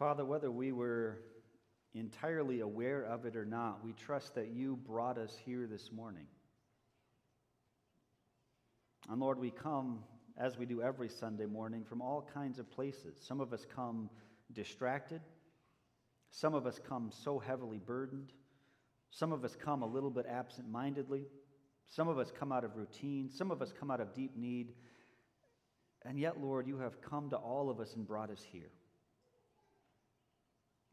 Father, whether we were entirely aware of it or not, we trust that you brought us here this morning. And Lord, we come, as we do every Sunday morning, from all kinds of places. Some of us come distracted, some of us come so heavily burdened, some of us come a little bit absent mindedly, some of us come out of routine, some of us come out of deep need. And yet, Lord, you have come to all of us and brought us here.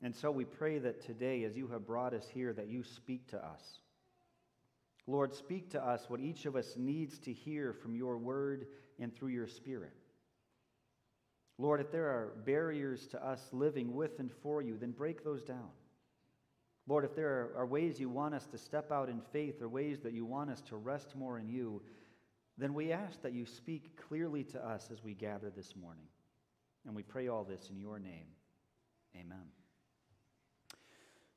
And so we pray that today, as you have brought us here, that you speak to us. Lord, speak to us what each of us needs to hear from your word and through your spirit. Lord, if there are barriers to us living with and for you, then break those down. Lord, if there are, ways you want us to step out in faith or ways that you want us to rest more in you, then we ask that you speak clearly to us as we gather this morning. And we pray all this in your name. Amen.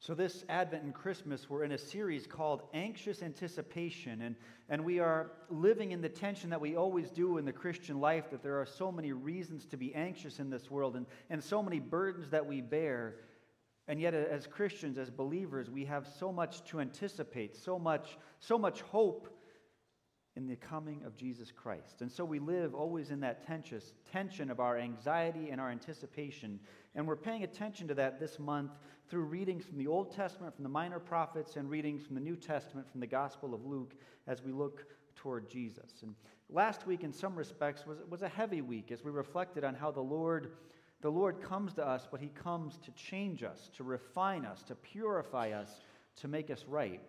So, this Advent and Christmas, we're in a series called Anxious Anticipation, and, and we are living in the tension that we always do in the Christian life that there are so many reasons to be anxious in this world and, and so many burdens that we bear. And yet, as Christians, as believers, we have so much to anticipate, so much, so much hope in the coming of Jesus Christ. And so we live always in that tension of our anxiety and our anticipation. And we're paying attention to that this month through readings from the Old Testament, from the minor prophets, and readings from the New Testament, from the Gospel of Luke, as we look toward Jesus. And last week, in some respects, was, was a heavy week as we reflected on how the Lord, the Lord comes to us, but He comes to change us, to refine us, to purify us, to make us right.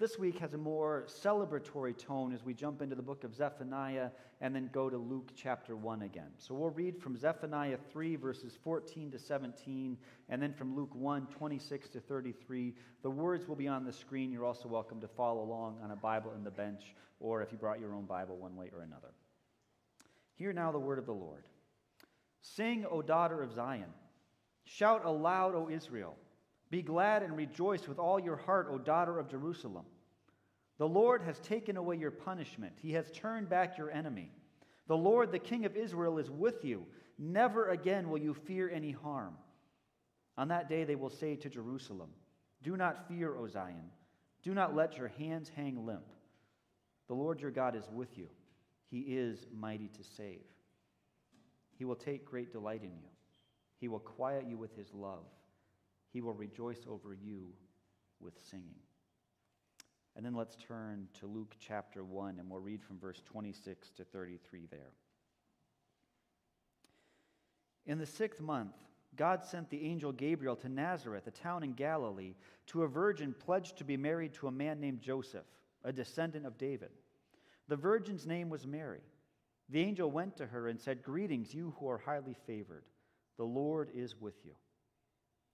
This week has a more celebratory tone as we jump into the book of Zephaniah and then go to Luke chapter 1 again. So we'll read from Zephaniah 3, verses 14 to 17, and then from Luke 1, 26 to 33. The words will be on the screen. You're also welcome to follow along on a Bible in the bench, or if you brought your own Bible, one way or another. Hear now the word of the Lord Sing, O daughter of Zion. Shout aloud, O Israel. Be glad and rejoice with all your heart, O daughter of Jerusalem. The Lord has taken away your punishment, He has turned back your enemy. The Lord, the King of Israel, is with you. Never again will you fear any harm. On that day they will say to Jerusalem, Do not fear, O Zion. Do not let your hands hang limp. The Lord your God is with you. He is mighty to save. He will take great delight in you. He will quiet you with his love. He will rejoice over you with singing. And then let's turn to Luke chapter 1, and we'll read from verse 26 to 33 there. In the sixth month, God sent the angel Gabriel to Nazareth, a town in Galilee, to a virgin pledged to be married to a man named Joseph, a descendant of David. The virgin's name was Mary. The angel went to her and said, Greetings, you who are highly favored. The Lord is with you.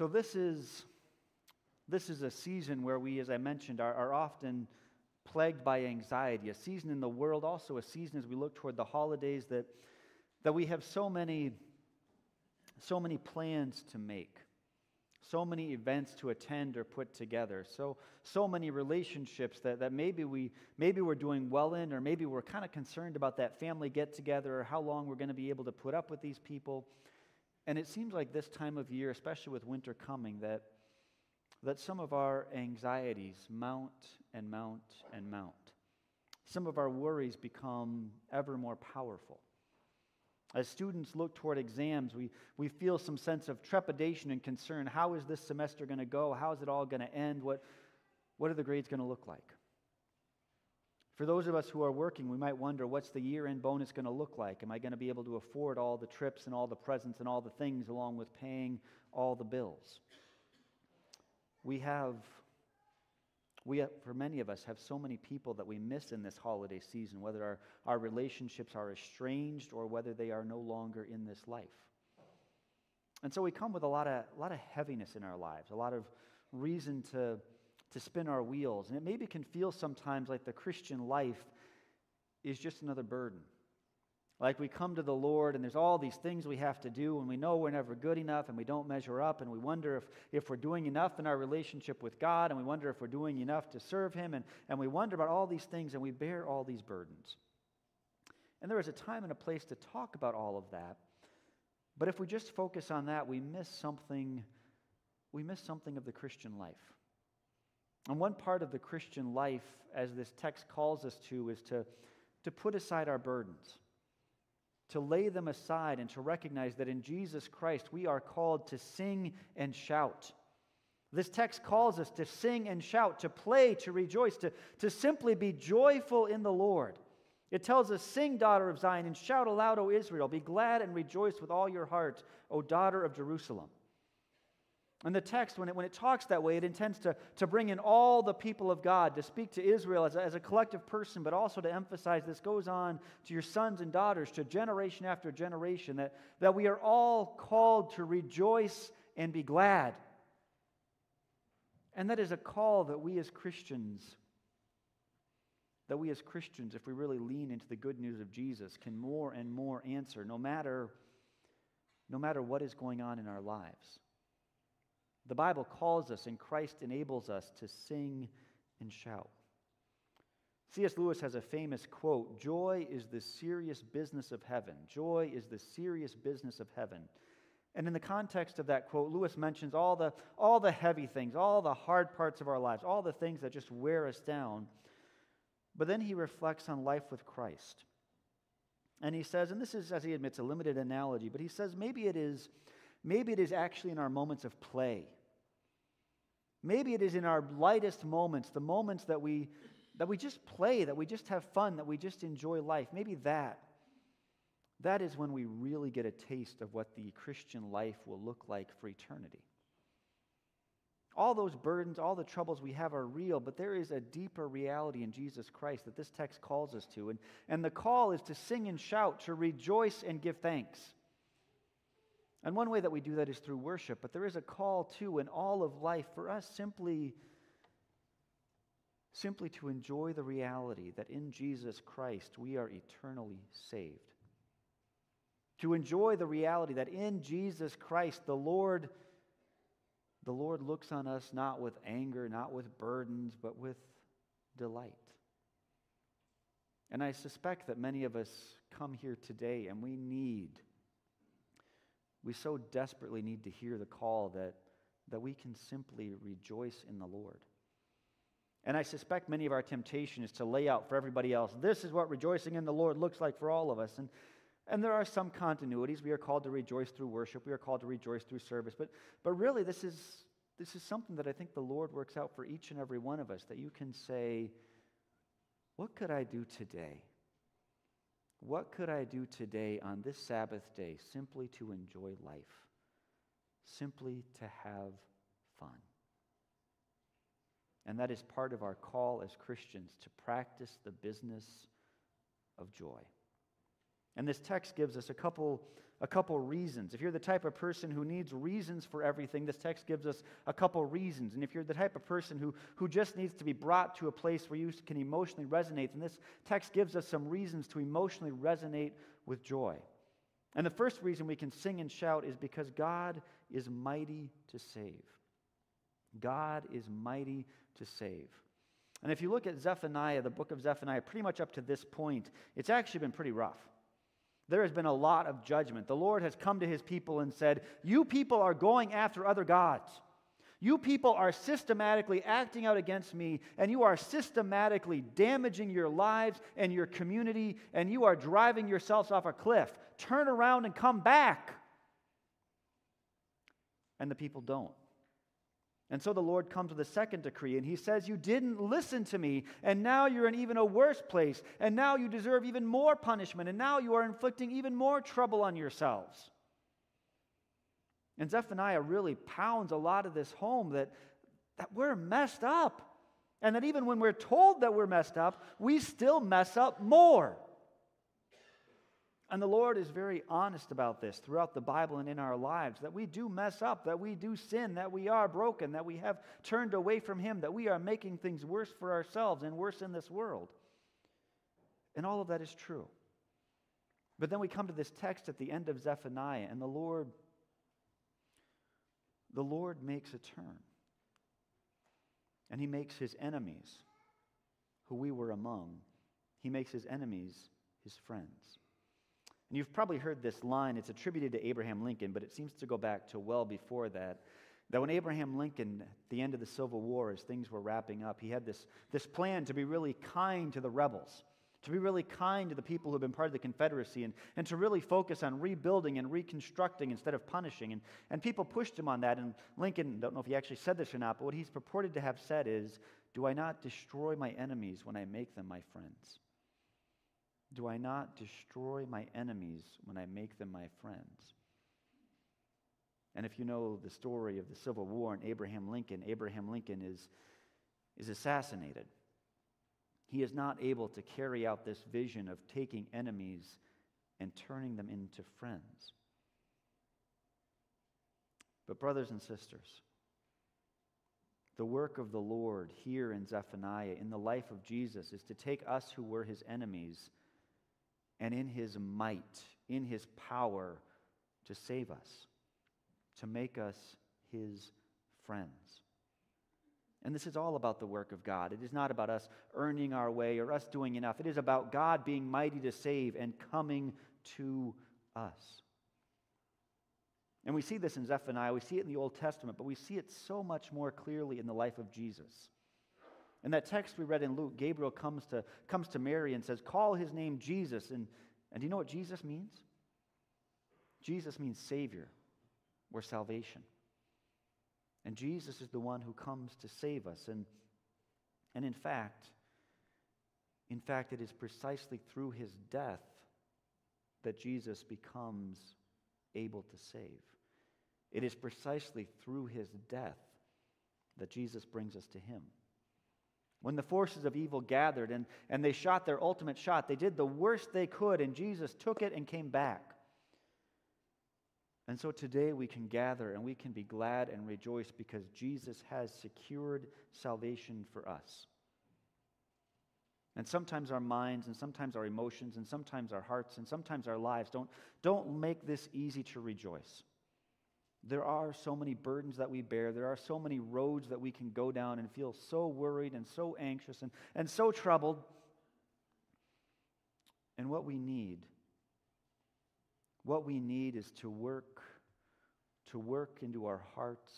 So, this is, this is a season where we, as I mentioned, are, are often plagued by anxiety, a season in the world, also a season as we look toward the holidays that, that we have so many, so many plans to make, so many events to attend or put together, so, so many relationships that, that maybe, we, maybe we're doing well in, or maybe we're kind of concerned about that family get together or how long we're going to be able to put up with these people. And it seems like this time of year, especially with winter coming, that, that some of our anxieties mount and mount and mount. Some of our worries become ever more powerful. As students look toward exams, we, we feel some sense of trepidation and concern. How is this semester going to go? How is it all going to end? What, what are the grades going to look like? For those of us who are working, we might wonder what's the year end bonus going to look like? Am I going to be able to afford all the trips and all the presents and all the things along with paying all the bills? We have, We, have, for many of us, have so many people that we miss in this holiday season, whether our, our relationships are estranged or whether they are no longer in this life. And so we come with a lot of, a lot of heaviness in our lives, a lot of reason to, to spin our wheels. And it maybe can feel sometimes like the Christian life is just another burden. Like we come to the Lord and there's all these things we have to do, and we know we're never good enough and we don't measure up, and we wonder if, if we're doing enough in our relationship with God, and we wonder if we're doing enough to serve Him, and, and we wonder about all these things, and we bear all these burdens. And there is a time and a place to talk about all of that. But if we just focus on that, we miss something, we miss something of the Christian life. And one part of the Christian life, as this text calls us to, is to, to put aside our burdens to lay them aside and to recognize that in Jesus Christ we are called to sing and shout. This text calls us to sing and shout, to play, to rejoice, to, to simply be joyful in the Lord. It tells us, Sing, daughter of Zion, and shout aloud, O Israel. Be glad and rejoice with all your heart, O daughter of Jerusalem. And the text, when it, when it talks that way, it intends to, to bring in all the people of God, to speak to Israel as a, as a collective person, but also to emphasize this goes on to your sons and daughters, to generation after generation, that, that we are all called to rejoice and be glad. And that is a call that we as Christians, that we as Christians, if we really lean into the good news of Jesus, can more and more answer, no matter, no matter what is going on in our lives. The Bible calls us, and Christ enables us to sing and shout. C.S. Lewis has a famous quote Joy is the serious business of heaven. Joy is the serious business of heaven. And in the context of that quote, Lewis mentions all the, all the heavy things, all the hard parts of our lives, all the things that just wear us down. But then he reflects on life with Christ. And he says, and this is, as he admits, a limited analogy, but he says maybe it is, maybe it is actually in our moments of play Maybe it is in our lightest moments, the moments that we, that we just play, that we just have fun, that we just enjoy life. Maybe that. That is when we really get a taste of what the Christian life will look like for eternity. All those burdens, all the troubles we have are real, but there is a deeper reality in Jesus Christ that this text calls us to. And, and the call is to sing and shout, to rejoice and give thanks. And one way that we do that is through worship, but there is a call too in all of life for us simply simply to enjoy the reality that in Jesus Christ we are eternally saved. To enjoy the reality that in Jesus Christ the Lord the Lord looks on us not with anger, not with burdens, but with delight. And I suspect that many of us come here today and we need we so desperately need to hear the call that, that we can simply rejoice in the Lord. And I suspect many of our temptation is to lay out for everybody else this is what rejoicing in the Lord looks like for all of us. And, and there are some continuities. We are called to rejoice through worship, we are called to rejoice through service. But, but really, this is, this is something that I think the Lord works out for each and every one of us that you can say, What could I do today? What could I do today on this Sabbath day simply to enjoy life, simply to have fun? And that is part of our call as Christians to practice the business of joy. And this text gives us a couple a couple reasons. If you're the type of person who needs reasons for everything, this text gives us a couple reasons. And if you're the type of person who, who just needs to be brought to a place where you can emotionally resonate, then this text gives us some reasons to emotionally resonate with joy. And the first reason we can sing and shout is because God is mighty to save. God is mighty to save. And if you look at Zephaniah, the book of Zephaniah, pretty much up to this point, it's actually been pretty rough there has been a lot of judgment. The Lord has come to his people and said, You people are going after other gods. You people are systematically acting out against me, and you are systematically damaging your lives and your community, and you are driving yourselves off a cliff. Turn around and come back. And the people don't. And so the Lord comes with a second decree, and he says, You didn't listen to me, and now you're in even a worse place, and now you deserve even more punishment, and now you are inflicting even more trouble on yourselves. And Zephaniah really pounds a lot of this home that, that we're messed up. And that even when we're told that we're messed up, we still mess up more. And the Lord is very honest about this throughout the Bible and in our lives that we do mess up, that we do sin, that we are broken, that we have turned away from Him, that we are making things worse for ourselves and worse in this world. And all of that is true. But then we come to this text at the end of Zephaniah, and the Lord, the Lord makes a turn. And He makes His enemies, who we were among, He makes His enemies His friends. And you've probably heard this line. It's attributed to Abraham Lincoln, but it seems to go back to well before that. That when Abraham Lincoln, at the end of the Civil War, as things were wrapping up, he had this, this plan to be really kind to the rebels, to be really kind to the people who had been part of the Confederacy, and, and to really focus on rebuilding and reconstructing instead of punishing. And, and people pushed him on that. And Lincoln, don't know if he actually said this or not, but what he's purported to have said is, Do I not destroy my enemies when I make them my friends? Do I not destroy my enemies when I make them my friends? And if you know the story of the Civil War and Abraham Lincoln, Abraham Lincoln is, is assassinated. He is not able to carry out this vision of taking enemies and turning them into friends. But, brothers and sisters, the work of the Lord here in Zephaniah, in the life of Jesus, is to take us who were his enemies and in his might, in his power to save us, to make us his friends. And this is all about the work of God. It is not about us earning our way or us doing enough. It is about God being mighty to save and coming to us. And we see this in Zephaniah, we see it in the Old Testament, but we see it so much more clearly in the life of Jesus. In that text we read in Luke, Gabriel comes to, comes to Mary and says, Call his name Jesus. And, and do you know what Jesus means? Jesus means Savior or salvation. And Jesus is the one who comes to save us. And, and in fact, in fact, it is precisely through his death that Jesus becomes able to save. It is precisely through his death that Jesus brings us to him. When the forces of evil gathered and, and they shot their ultimate shot, they did the worst they could, and Jesus took it and came back. And so today we can gather and we can be glad and rejoice because Jesus has secured salvation for us. And sometimes our minds and sometimes our emotions and sometimes our hearts and sometimes our lives don't, don't make this easy to rejoice. There are so many burdens that we bear. There are so many roads that we can go down and feel so worried and so anxious and, and so troubled. And what we need, what we need is to work, to work into our hearts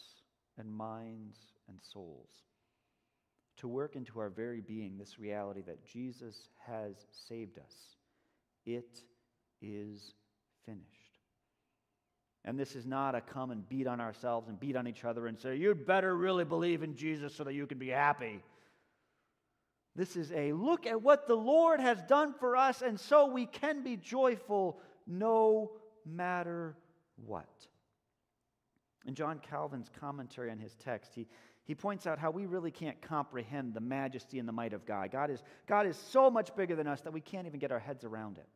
and minds and souls, to work into our very being this reality that Jesus has saved us. It is finished. And this is not a come and beat on ourselves and beat on each other and say, you'd better really believe in Jesus so that you can be happy. This is a look at what the Lord has done for us, and so we can be joyful no matter what. In John Calvin's commentary on his text, he, he points out how we really can't comprehend the majesty and the might of God. God is, God is so much bigger than us that we can't even get our heads around it.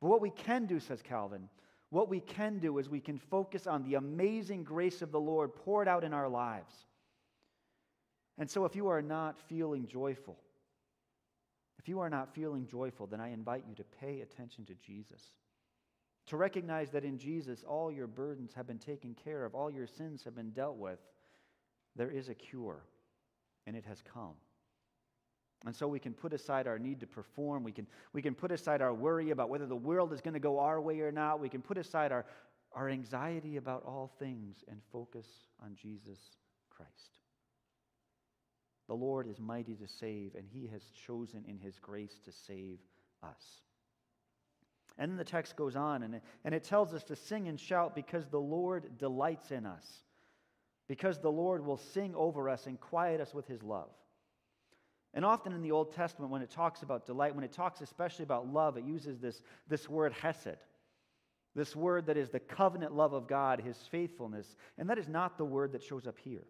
But what we can do, says Calvin, what we can do is we can focus on the amazing grace of the Lord poured out in our lives. And so, if you are not feeling joyful, if you are not feeling joyful, then I invite you to pay attention to Jesus. To recognize that in Jesus, all your burdens have been taken care of, all your sins have been dealt with. There is a cure, and it has come. And so we can put aside our need to perform. We can, we can put aside our worry about whether the world is going to go our way or not. We can put aside our, our anxiety about all things and focus on Jesus Christ. The Lord is mighty to save, and He has chosen in His grace to save us. And then the text goes on, and it, and it tells us to sing and shout because the Lord delights in us, because the Lord will sing over us and quiet us with His love. And often in the Old Testament, when it talks about delight, when it talks especially about love, it uses this, this word hesed, this word that is the covenant love of God, his faithfulness. And that is not the word that shows up here.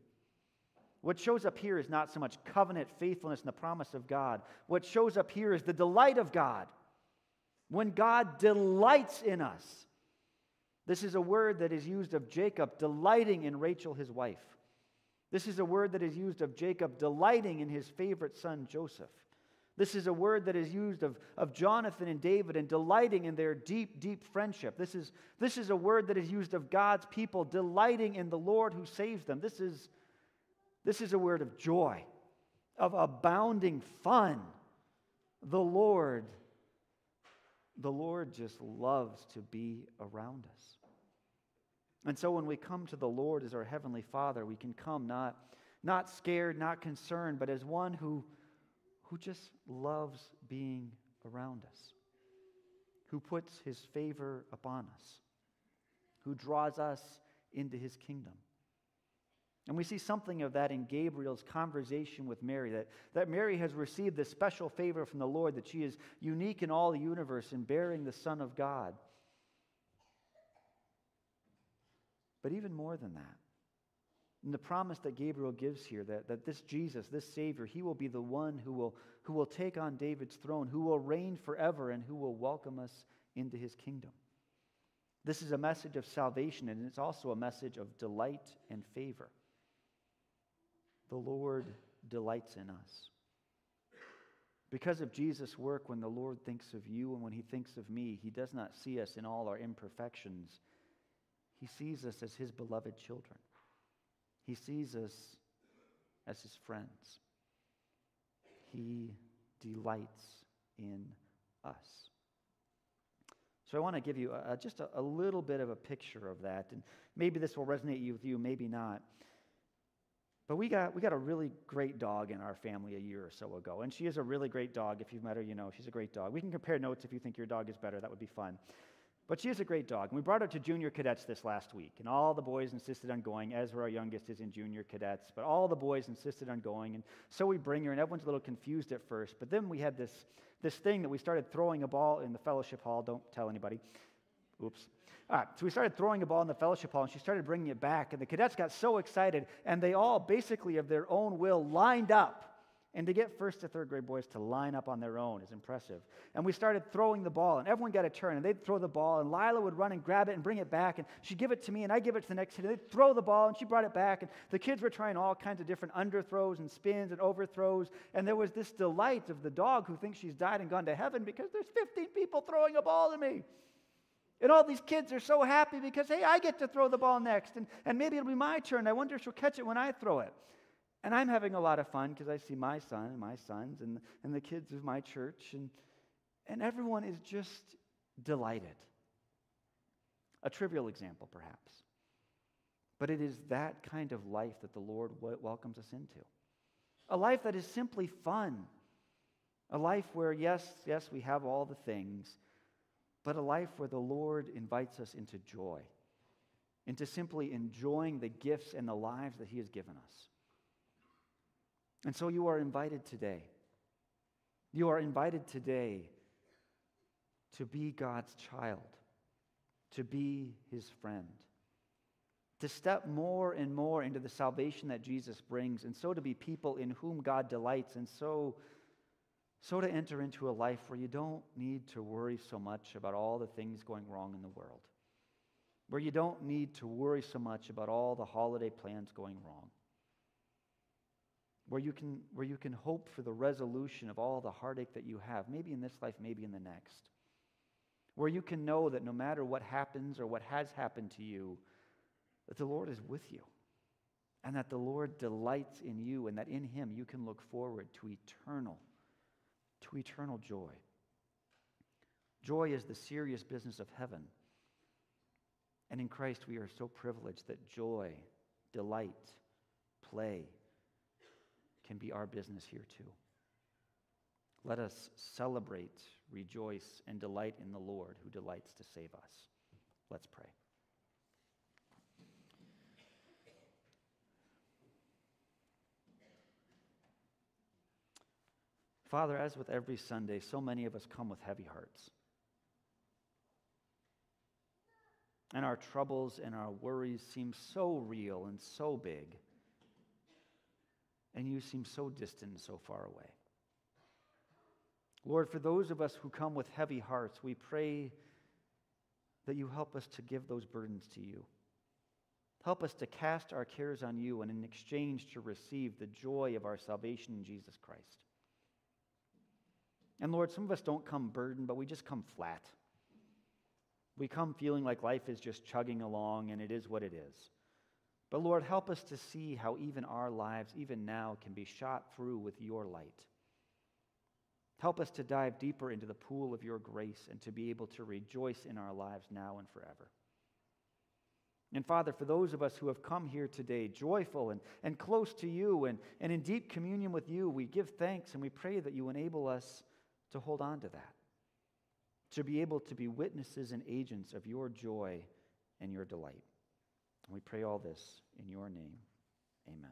What shows up here is not so much covenant faithfulness and the promise of God. What shows up here is the delight of God. When God delights in us. This is a word that is used of Jacob delighting in Rachel, his wife. This is a word that is used of Jacob delighting in his favorite son, Joseph. This is a word that is used of, of Jonathan and David and delighting in their deep, deep friendship. This is, this is a word that is used of God's people delighting in the Lord who saves them. This is, this is a word of joy, of abounding fun. The Lord, the Lord just loves to be around us. And so when we come to the Lord as our Heavenly Father, we can come not, not scared, not concerned, but as one who, who just loves being around us, who puts His favor upon us, who draws us into His kingdom. And we see something of that in Gabriel's conversation with Mary, that, that Mary has received this special favor from the Lord, that she is unique in all the universe in bearing the Son of God. But even more than that, in the promise that Gabriel gives here, that, that this Jesus, this Savior, he will be the one who will, who will take on David's throne, who will reign forever, and who will welcome us into his kingdom. This is a message of salvation, and it's also a message of delight and favor. The Lord delights in us. Because of Jesus' work, when the Lord thinks of you and when he thinks of me, he does not see us in all our imperfections. He sees us as his beloved children. He sees us as his friends. He delights in us. So I want to give you a, just a, a, little bit of a picture of that, and maybe this will resonate with you, maybe not. But we got, we got a really great dog in our family a year or so ago, and she is a really great dog. If you've met her, you know she's a great dog. We can compare notes if you think your dog is better. That would be fun. But she is a great dog. And we brought her to junior cadets this last week. And all the boys insisted on going. Ezra, our youngest, is in junior cadets. But all the boys insisted on going. And so we bring her, and everyone's a little confused at first. But then we had this, this thing that we started throwing a ball in the fellowship hall. Don't tell anybody. Oops. All right, so we started throwing a ball in the fellowship hall, and she started bringing it back. And the cadets got so excited, and they all basically, of their own will, lined up and to get first to third grade boys to line up on their own is impressive. And we started throwing the ball, and everyone got a turn, and they'd throw the ball, and Lila would run and grab it and bring it back, and she'd give it to me, and I'd give it to the next kid, and they'd throw the ball, and she brought it back, and the kids were trying all kinds of different underthrows and spins and overthrows, and there was this delight of the dog who thinks she's died and gone to heaven because there's 15 people throwing a ball to me. And all these kids are so happy because, hey, I get to throw the ball next, and, and maybe it'll be my turn. I wonder if she'll catch it when I throw it. And I'm having a lot of fun because I see my son and my sons and, and the kids of my church, and, and everyone is just delighted. A trivial example, perhaps. But it is that kind of life that the Lord w- welcomes us into. A life that is simply fun. A life where, yes, yes, we have all the things, but a life where the Lord invites us into joy, into simply enjoying the gifts and the lives that He has given us. And so you are invited today. You are invited today to be God's child, to be his friend, to step more and more into the salvation that Jesus brings, and so to be people in whom God delights, and so, so to enter into a life where you don't need to worry so much about all the things going wrong in the world, where you don't need to worry so much about all the holiday plans going wrong where you can, where you can hope for the resolution of all the heartache that you have, maybe in this life, maybe in the next. Where you can know that no matter what happens or what has happened to you, that the Lord is with you. And that the Lord delights in you, and that in Him you can look forward to eternal, to eternal joy. Joy is the serious business of heaven. And in Christ, we are so privileged that joy, delight, play, can be our business here too. Let us celebrate, rejoice, and delight in the Lord who delights to save us. Let's pray. Father, as with every Sunday, so many of us come with heavy hearts. And our troubles and our worries seem so real and so big. And you seem so distant and so far away. Lord, for those of us who come with heavy hearts, we pray that you help us to give those burdens to you. Help us to cast our cares on you and in exchange to receive the joy of our salvation in Jesus Christ. And Lord, some of us don't come burdened, but we just come flat. We come feeling like life is just chugging along and it is what it is. But Lord, help us to see how even our lives, even now, can be shot through with your light. Help us to dive deeper into the pool of your grace and to be able to rejoice in our lives now and forever. And Father, for those of us who have come here today, joyful and, and close to you and, and in deep communion with you, we give thanks and we pray that you enable us to hold on to that, to be able to be witnesses and agents of your joy and your delight. And we pray all this in your name. Amen.